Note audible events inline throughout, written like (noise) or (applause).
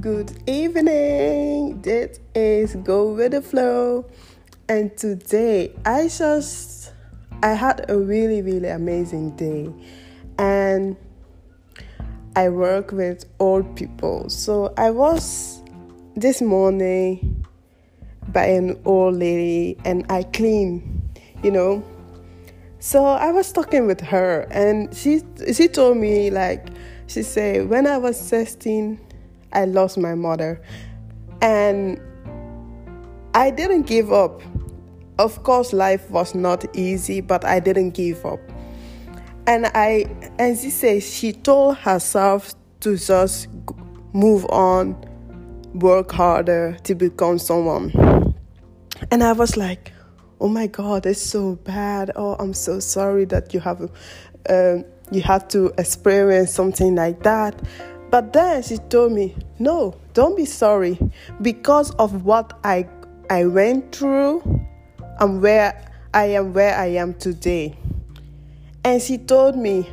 Good evening. This is Go with the Flow. And today I just I had a really really amazing day. And I work with old people. So I was this morning by an old lady and I clean, you know. So I was talking with her and she she told me like she said when I was 16 I lost my mother. And I didn't give up. Of course, life was not easy, but I didn't give up. And I, and she says, she told herself to just move on, work harder to become someone. And I was like, oh my God, it's so bad. Oh, I'm so sorry that you have, uh, you had to experience something like that. But then she told me, No, don't be sorry. Because of what I I went through, I'm where I am where I am today. And she told me,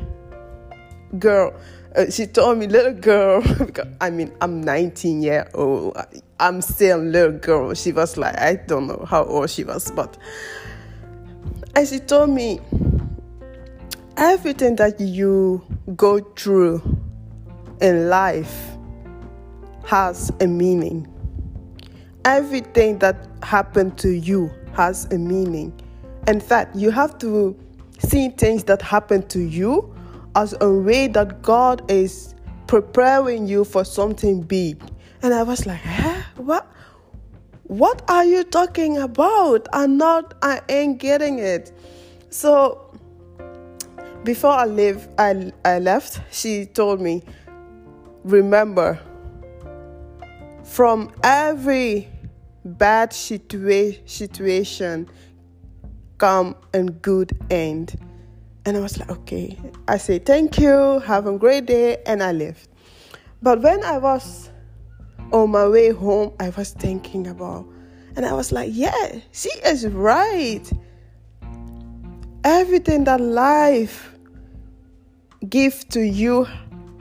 girl, uh, she told me, little girl, (laughs) because I mean, I'm 19 year old. I'm still a little girl. She was like, I don't know how old she was, but. And she told me, everything that you go through in life has a meaning. Everything that happened to you has a meaning. In fact, you have to see things that happen to you as a way that God is preparing you for something big. And I was like, huh? What? What are you talking about? I'm not, I ain't getting it. So before I leave, I, I left, she told me, remember from every bad situa- situation come a good end. And i was like okay. I say thank you. Have a great day. And i left. But when i was on my way home i was thinking about and i was like yeah she is right. Everything that life give to you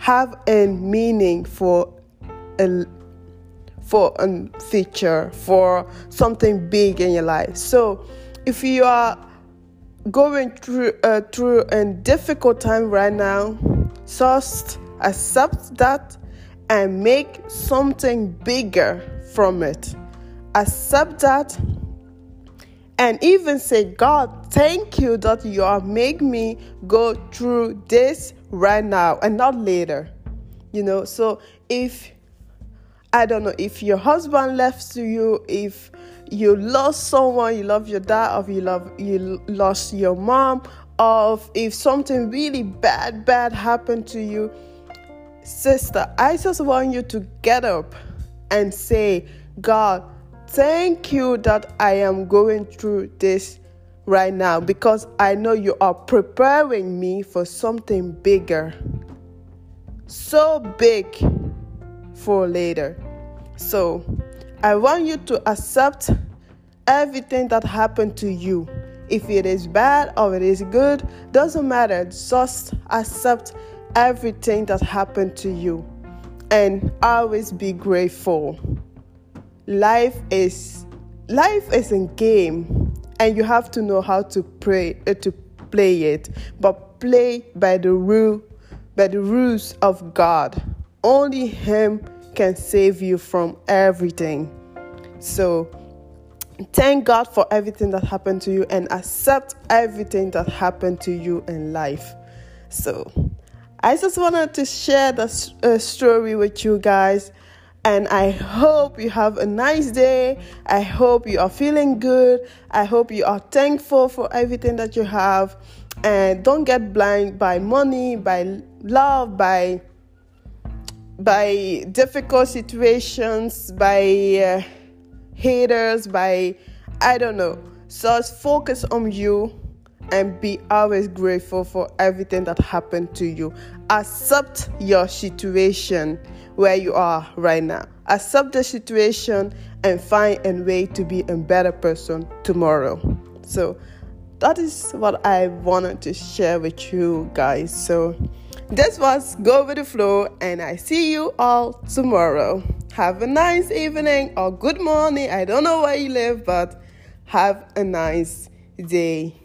have a meaning for a for a feature for something big in your life. So if you are going through uh, through a difficult time right now just accept that and make something bigger from it. Accept that and even say god thank you that you are making me go through this right now and not later. You know, so if I don't know if your husband left to you, if you lost someone, you love your dad, or you love you lost your mom, or if something really bad, bad happened to you, sister, I just want you to get up and say, God, thank you that I am going through this right now because I know you are preparing me for something bigger. So big for later. So I want you to accept everything that happened to you. If it is bad or it is good, doesn't matter. Just accept everything that happened to you and always be grateful. Life is life is a game and you have to know how to pray uh, to play it but play by the rule by the rules of god. Only him can save you from everything. So thank god for everything that happened to you and accept everything that happened to you in life. So i just wanted to share the uh, story with you guys and I hope you have a nice day. I hope you are feeling good. I hope you are thankful for everything that you have. And don't get blind by money, by love, by by difficult situations, by uh, haters, by I don't know. So focus on you and be always grateful for everything that happened to you. Accept your situation where you are right now. Accept the situation and find a way to be a better person tomorrow. So, that is what I wanted to share with you guys. So, this was Go with the Flow, and I see you all tomorrow. have a nice evening or good morning. I don't know where you live, but have a nice day.